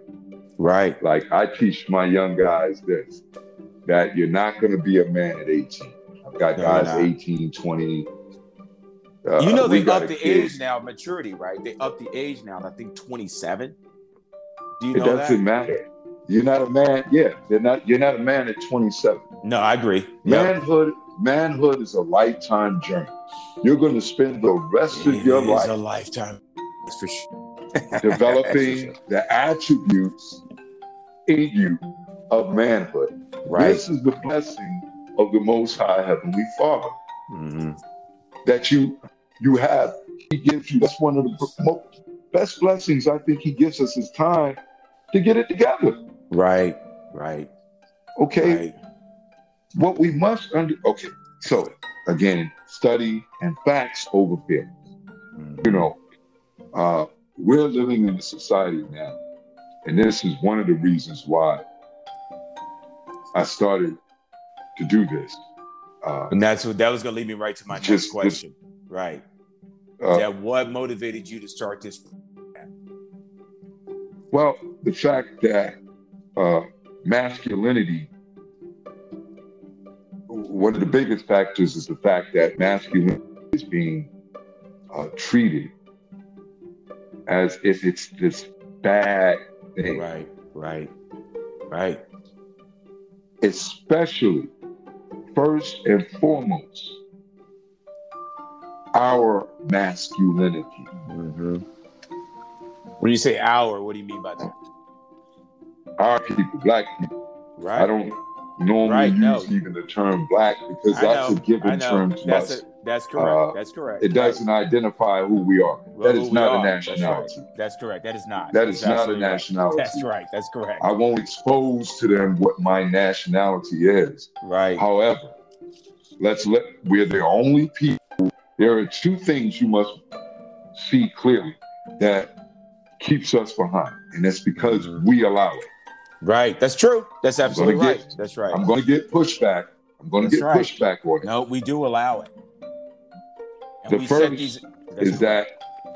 Right. Like I teach my young guys this that you're not going to be a man at 18. I've got No, guys 18, 20. Uh, You know they got up the age now maturity, right? They up the age now. I think 27. Do you It know doesn't that? matter. You're not a man. Yeah, they're not. You're not a man at 27. No, I agree. Manhood, manhood is a lifetime journey. You're going to spend the rest of your is life a lifetime. That's for sure. <laughs> developing the attributes in you of manhood. Right. This is the blessing of the Most High Heavenly Father. Mm-hmm. That you you have. He gives you. That's one of the mo- best blessings I think He gives us is time to get it together. Right. Right. Okay, Right. what we must under. Okay, so again, study and facts over feelings. Mhm. You know, uh, we're living in a society now, and this is one of the reasons why I started to do this. Uh, And that's what that was gonna lead me right to my next Just- question. Right. uh, yeah. What motivated you to start this? Well, the fact that uh, masculinity, one of the biggest factors is the fact that masculinity is being uh, treated as if it's this bad thing. Right, right, right. Especially, first and foremost, our masculinity. Mm-hmm. When you say our, what do you mean by that? Our people, black people. Right. I don't normally Right, use no. even the term black because I that's know, a given term to That's us. a- that's correct. Uh, that's correct. It doesn't identify who we are. Well, that is not are. a That's right. nationality. That's correct. That is not. That is That's not a absolutely right. nationality. That's right. That's correct. I won't expose to them what my nationality is. right. However, let's let we're the only people. There are two things you must see clearly that keeps us behind, and it's because Mhm. we allow it. Right. That's true. That's absolutely gonna right. get- That's right. I'm going to get pushback. I'm going to That's get right. pushback on it. No, we do allow it. The we first these- Is that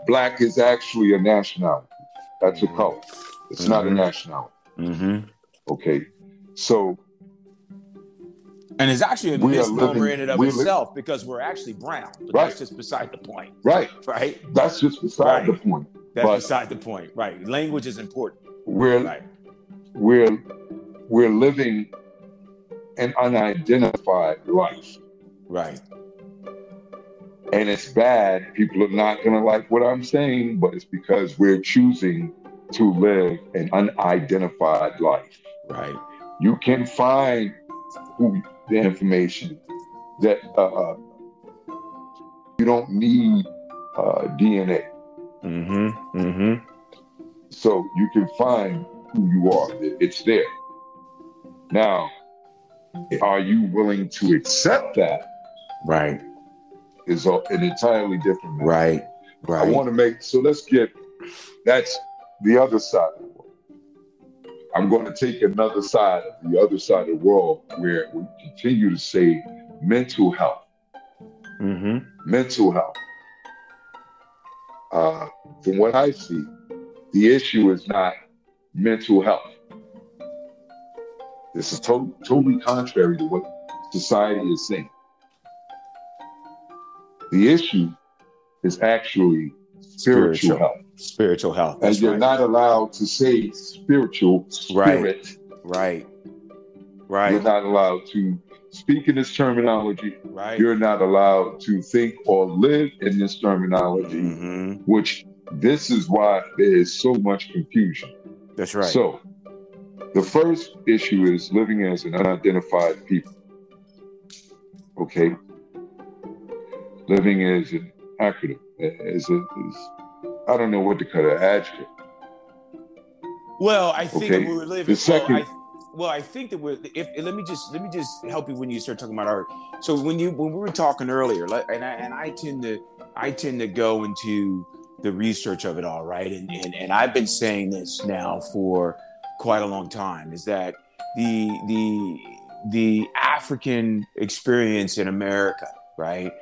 black is actually a nationality? That's a Mhm. color. It's not a Mhm. nationality. Mhm. Okay, so And it's actually a misnomer in and of itself because we're actually brown. But Right. that's just beside the point, right, right? that's just beside Right. the point. That's But- beside the point, right? Language is important, We're right? we're we're living an unidentified life. Right. And it's bad. People are not going to like what I'm saying, but it's because we're choosing to live an unidentified life. Right. You can find who the information that uh, uh, you don't need uh, DNA, Mm-hmm. Mm-hmm. so you can find who you are. It's there. Now, are you willing to accept that? Right. Is an entirely different matter. Right. I want to make so let's get that's the other side of the world. I'm going to take another side of the other side of the world where we continue to say mental health. mm-hmm. Mental health. Uh, from what I see, the issue is not mental health. This is to- totally contrary to what society is saying. The issue is actually spiritual, Spiritual. health. Spiritual health. And you're right. not allowed to say spiritual Right. spirit. right. Right. You're not allowed to speak in this terminology. Right. You're not allowed to think or live in this terminology, hmm which this is why there is so much confusion. That's right. So, the first issue is living as an unidentified people. Okay? Living as an acronym, as a, I don't know what to call an adjective. Well, I think Okay. that we're living. The second- well, I, well, I think that we're. If let me just let me just help you when you start talking about art. So when you when we were talking earlier, like, and I and I tend to I tend to go into the research of it all, right? And and and I've been saying this now for quite a long time. Is that the the the African experience in America, right,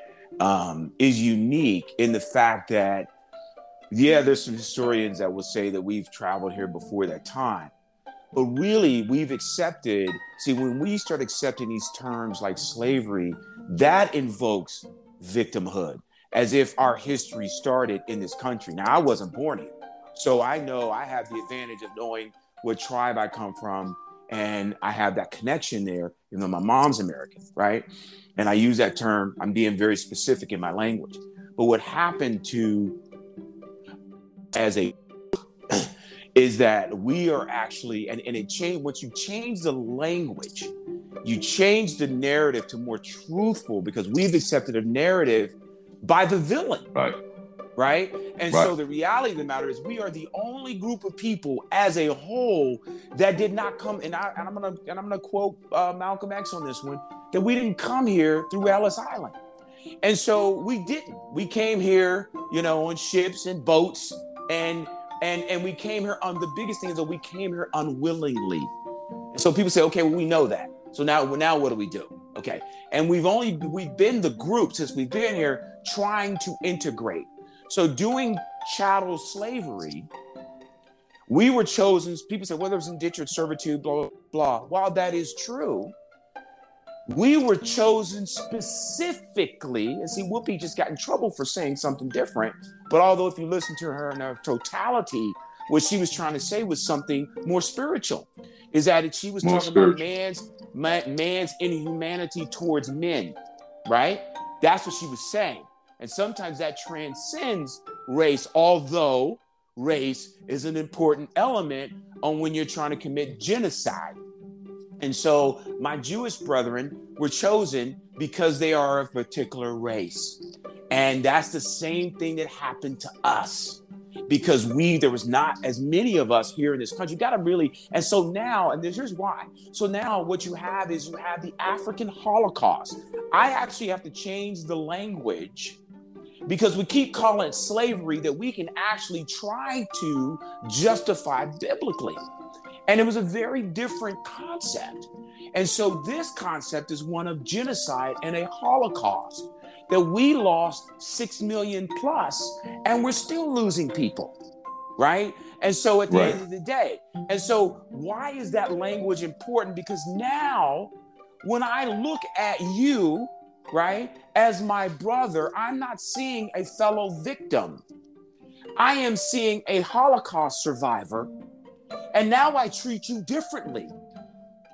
um, is unique in the fact that yeah, there's some historians that will say that we've traveled here before that time. But really, we've accepted, see, when we start accepting these terms like slavery, that invokes victimhood, as if our history started in this country. Now, I wasn't born here. So I know I have the advantage of knowing what tribe I come from, and I have that connection there, even though my mom's American, right? And I use that term, I'm being very specific in my language. But what happened to as a <clears throat> is that we are actually and, and it changed once you change the language you change the narrative to more truthful because we've accepted a narrative by the villain Right. Right? And so the reality of the matter is we are the only group of people as a whole that did not come and, I, and i'm gonna and i'm gonna quote uh, malcolm x on this one that we didn't come here through ellis island. And so we didn't. We came here you know on ships and boats and and and we came here on the biggest thing is that we came here unwillingly. And so people say okay well we know that. So now now what do we do? Okay. And we've only we've been the group since we've been here trying to integrate so doing chattel slavery we were chosen people say well there was indentured servitude blah blah blah while that is true We were chosen specifically, and see, Whoopi just got in trouble for saying something different. But although, if you listen to her in her totality, what she was trying to say was something more spiritual. Is that she was more talking spiritual. about man's man's inhumanity towards men, right? That's what she was saying. And sometimes that transcends race, although race is an important element on when you're trying to commit genocide. And so my Jewish brethren were chosen because they are of particular race. And that's the same thing that happened to us because we there was not as many of us here in this country. You got to really, and so now, and here's why. So now, what you have is you have the African Holocaust. I actually have to change the language because we keep calling it slavery that we can actually try to justify biblically. And it was a very different concept. And so this concept is one of genocide and a Holocaust that we lost 6 million plus and we're still losing people, right? And so at the right. end of the day, and so why is that language important? Because now when I look at you, right, as my brother, I'm not seeing a fellow victim. I am seeing a Holocaust survivor. And now I treat you differently.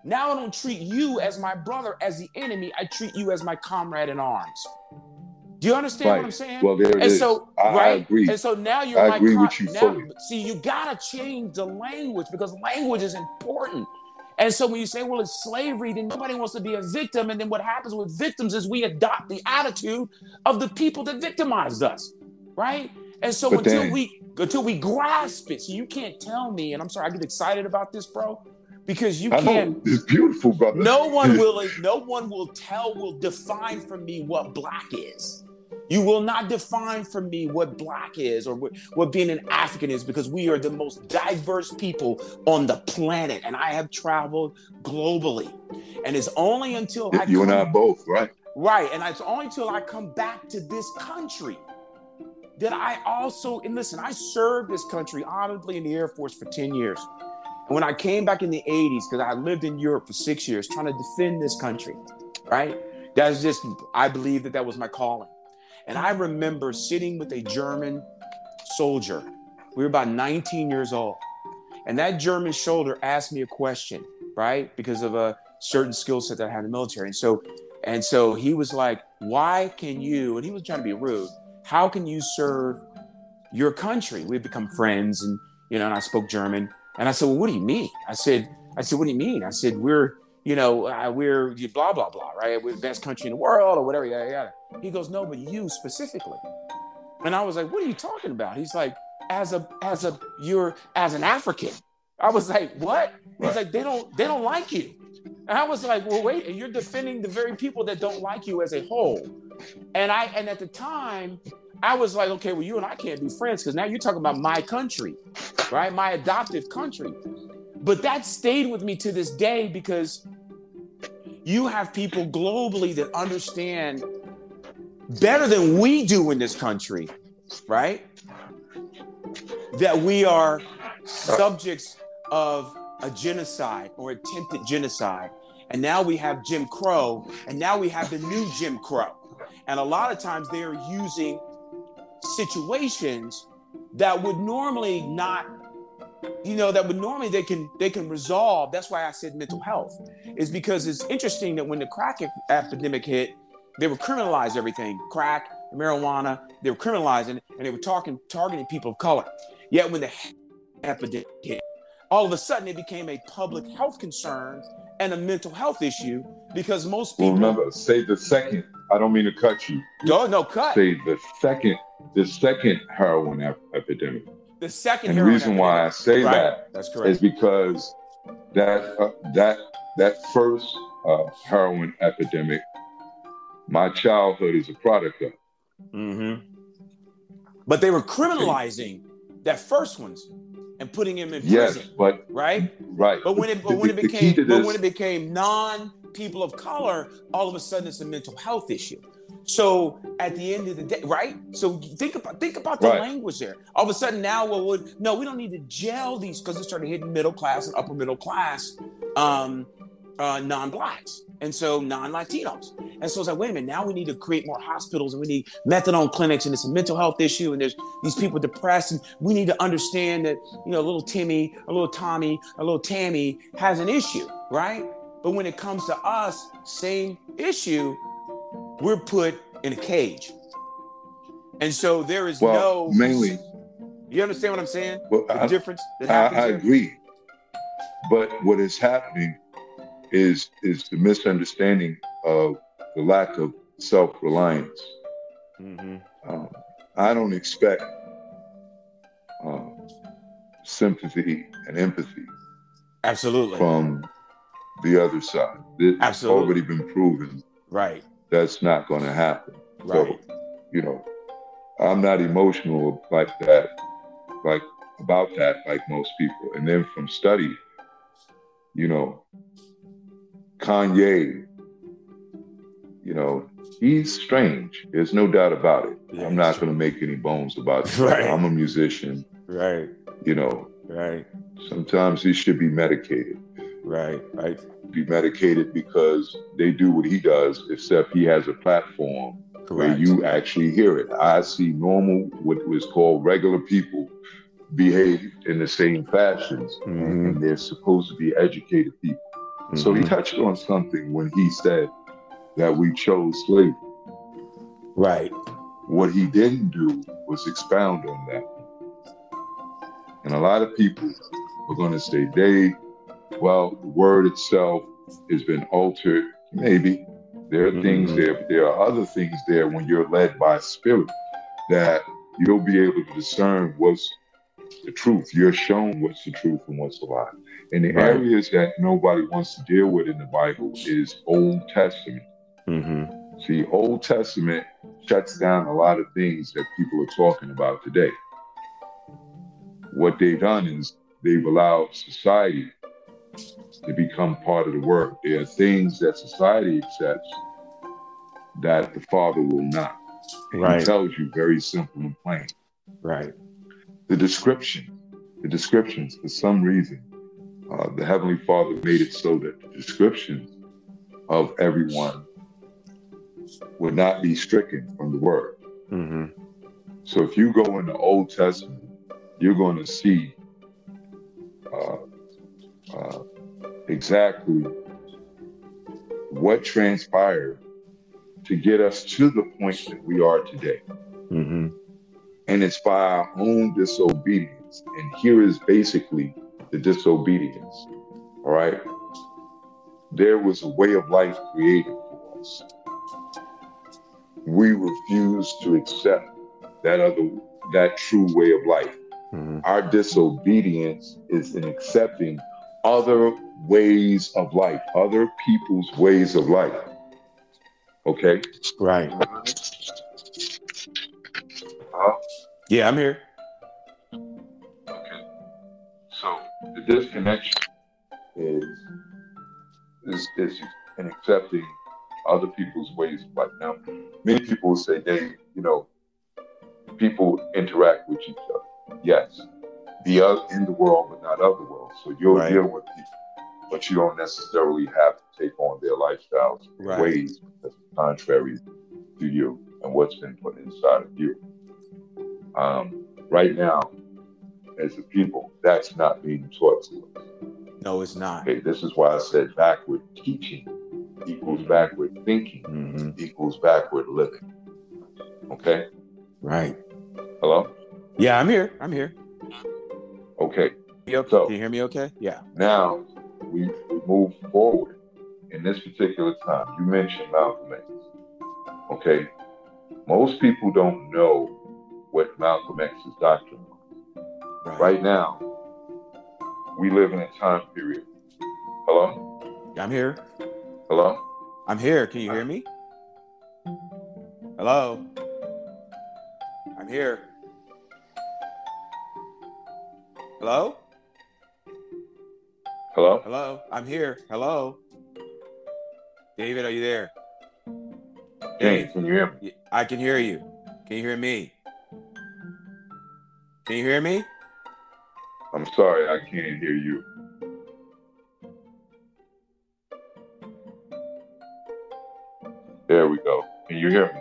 Now I don't treat you as my brother, as the enemy. I treat you as my comrade in arms. Do you understand right. what I'm saying? Well, there and is. so, I, right? I. And so now you're I my agree con- with you now, fully. See, you gotta change the language because language is important. And so when you say, well, it's slavery, then nobody wants to be a victim. And then what happens with victims is we adopt the attitude of the people that victimized us, right? And so but until then, we until we grasp it, so you can't tell me, and I'm sorry, I get excited about this, bro, because you I can't. Know, it's beautiful, brother. No one <laughs> will. No one will tell. Will define for me what black is. You will not define for me what black is or what, what, being an African is because we are the most diverse people on the planet. And I have traveled globally. And it's only until I You come, and I both, right? Right. And it's only until I come back to this country that I also, and listen, I served this country honorably in the Air Force for 10 years. And when I came back in the 80s, because I lived in Europe for six years trying to defend this country, right? That's just, I believe that that was my calling. And I remember sitting with a German soldier. We were about 19 years old. And that German soldier asked me a question, right? Because of a certain skill set that I had in the military. And so, and so he was like, why can you, and he was trying to be rude, how can you serve your country? We've become friends and, you know, and I spoke German. And I said, well, what do you mean? I said, I said, what do you mean? I said, we're, you know, uh, we're blah, blah, blah, right? We're the best country in the world or whatever, yada, yada. He goes, no, but you specifically. And I was like, what are you talking about? He's like, as a, as a, you're as an African. I was like, what? He's like, they don't, they don't like you. And I was like, well, wait, you're defending the very people that don't like you as a whole. And I, and at the time, I was like, okay, well, you and I can't be friends because now you're talking about my country, right? My adoptive country. But that stayed with me to this day because you have people globally that understand better than we do in this country, right? That we are subjects of a genocide or attempted genocide. And now we have Jim Crow, and now we have the new Jim Crow. And a lot of times they're using situations that would normally not you know that would normally they can they can resolve. That's why i said mental health is because it's interesting that when the crack epidemic hit they were criminalizing everything crack marijuana they were criminalizing and they were talking targeting people of color. Yet when the epidemic hit all of a sudden it became a public health concern and a mental health issue because most people well, remember say the second. I don't mean to cut you. No no cut. Say the second the second heroin ep- epidemic the second. And the reason why I say right. that That's correct. is because that uh, that that first uh, heroin epidemic, my childhood is a product of. Mm-hmm. But they were criminalizing that first ones and putting him in yes, prison. but right, right. But when it but the, when it became but when it became non people of color, all of a sudden it's a mental health issue. So at the end of the day, right? So think about think about the right. language there. All of a sudden now, well, would no, we don't need to gel these because it started hitting middle class and upper middle class. Um, uh, non-blacks and so non-Latinos. And so it's like, wait a minute, now we need to create more hospitals and we need methadone clinics and it's a mental health issue and there's these people depressed and we need to understand that, you know, a little Timmy, a little Tommy, a little Tammy has an issue, right? But when it comes to us, same issue, we're put in a cage. And so there is well, no mainly. You understand what I'm saying? Well, the I, difference. That I, I agree, but what is happening is is the misunderstanding of the lack of self reliance. Mm-hmm. Um, I don't expect uh, sympathy and empathy Absolutely. from the other side. It's Absolutely. already been proven right. That's not going to happen. Right. So, you know, I'm not emotional like that, like about that, like most people. And then from study, you know, Kanye, you know, he's strange. There's no doubt about it. I'm not going to make any bones about it. Right. I'm a musician, Right. you know. Right. Sometimes he should be medicated. Right. Right. Be medicated because they do what he does, except he has a platform where you actually hear it. I see normal, what was called regular people, behave in the same fashions, Mhm. and they're supposed to be educated people. So he Mhm. touched on something when he said that we chose slavery. right. What he didn't do was expound on that. And a lot of people are going to say, Dave, well, the word itself has been altered. Maybe there are things Mhm. there, but there are other things there when you're led by spirit that you'll be able to discern what's the truth. You're shown what's the truth and what's a lie. And the Right. areas that nobody wants to deal with in the Bible is Old Testament. Mm-hmm. See, Old Testament shuts down a lot of things that people are talking about today. What they've done is they've allowed society to become part of the work. There are things that society accepts that the Father will not. And Right. He tells you very simple and plain. Right. The description, the descriptions, for some reason, uh, the Heavenly Father made it so that the descriptions of everyone would not be stricken from the Word. Mm-hmm. So if you go in the Old Testament, you're going to see uh, uh, exactly what transpired to get us to the point that we are today. Mm-hmm. And it's by our own disobedience. And here is basically the disobedience. All right. There was a way of life created for us. We refuse to accept that other, that true way of life. Mm-hmm. Our disobedience is in accepting other ways of life, other people's ways of life. Okay? Right. Huh? Yeah, I'm here. Okay. So the disconnection is is is in accepting other people's ways of life. Now, many people say they, you know, people interact with each other. Yes. Be in the world but not of the world. So you'll Right. deal with people, but you don't necessarily have to take on their lifestyles Right. ways that's contrary to you and what's been put inside of you. Um, right now, as a people, that's not being taught to us. No, it's not. Okay, this is why I said backward teaching equals backward thinking Mm-hmm. equals backward living. Okay, Right. hello. Yeah, I'm here. I'm here. Okay, You okay? So- Can you hear me okay? Yeah. now we, we move forward. In this particular time, you mentioned Malcolm X. Okay, most people don't know what Malcolm X's doctrine was. Right. Right now, we live in a time period. Hello, I'm here. hello. I'm here. Can you hear me? Hello? I'm here. Hello? Hello? Hello? I'm here. Hello? David, are you there? Hey, Dave, can you hear me? I can hear you. Can you hear me? Can you hear me? I'm sorry, I can't hear you. There we go. Can you hear me?